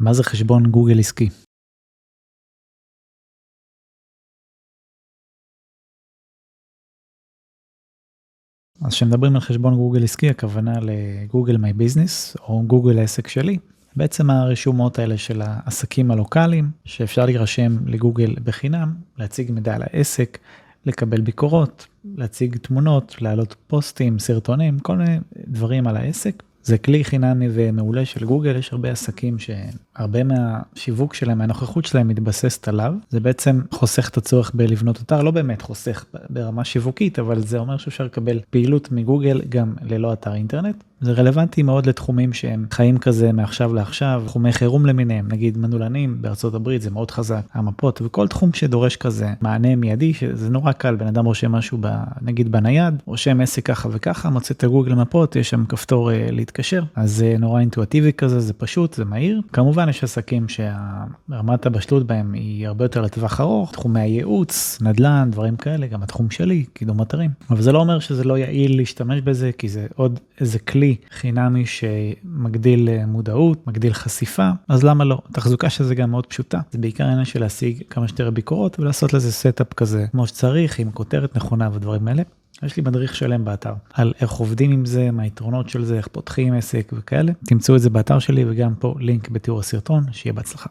מה זה חשבון גוגל עסקי? אז כשמדברים על חשבון גוגל עסקי, הכוונה לגוגל מיי ביזנס, או גוגל העסק שלי. בעצם הרשומות האלה של העסקים הלוקאליים, שאפשר להירשם לגוגל בחינם, להציג מידע על העסק, לקבל ביקורות, להציג תמונות, להעלות פוסטים, סרטונים, כל מיני דברים על העסק. זה כלי חינמי ומעולה של גוגל, יש הרבה עסקים שהרבה מהשיווק שלהם, מהנוכחות שלהם מתבססת עליו. זה בעצם חוסך את הצורך בלבנות אתר, לא באמת חוסך ברמה שיווקית, אבל זה אומר שאפשר לקבל פעילות מגוגל גם ללא אתר אינטרנט. זה רלוונטי מאוד לתחומים שהם חיים כזה מעכשיו לעכשיו, תחומי חירום למיניהם, נגיד מנעולנים בארצות הברית זה מאוד חזק, המפות וכל תחום שדורש כזה מענה מיידי, שזה נורא קל, בן אדם רושם משהו ב, נגיד בנייד, רושם עסק ככה וככה, מוצא את הגוגל מפות, יש שם כפתור uh, להתקשר, אז זה נורא אינטואטיבי כזה, זה פשוט, זה מהיר. כמובן יש עסקים שרמת הבשלות בהם היא הרבה יותר לטווח ארוך, תחומי הייעוץ, נדל"ן, דברים כאלה, גם התחום שלי, קידום אתרים, אבל זה לא אומר שזה לא יעיל להשתמש בזה, כי זה עוד איזה כלי חינמי שמגדיל אה, מודעות, מגדיל חשיפה, אז למה לא? התחזוקה של זה גם מאוד פשוטה, זה בעיקר עניין של להשיג כמה שיותר ביקורות ולעשות לזה setup כזה כמו שצריך, עם כותרת נכונה ודברים האלה. יש לי מדריך שלם באתר על איך עובדים עם זה, מה היתרונות של זה, איך פותחים עסק וכאלה. תמצאו את זה באתר שלי וגם פה לינק בתיאור הסרטון, שיהיה בהצלחה.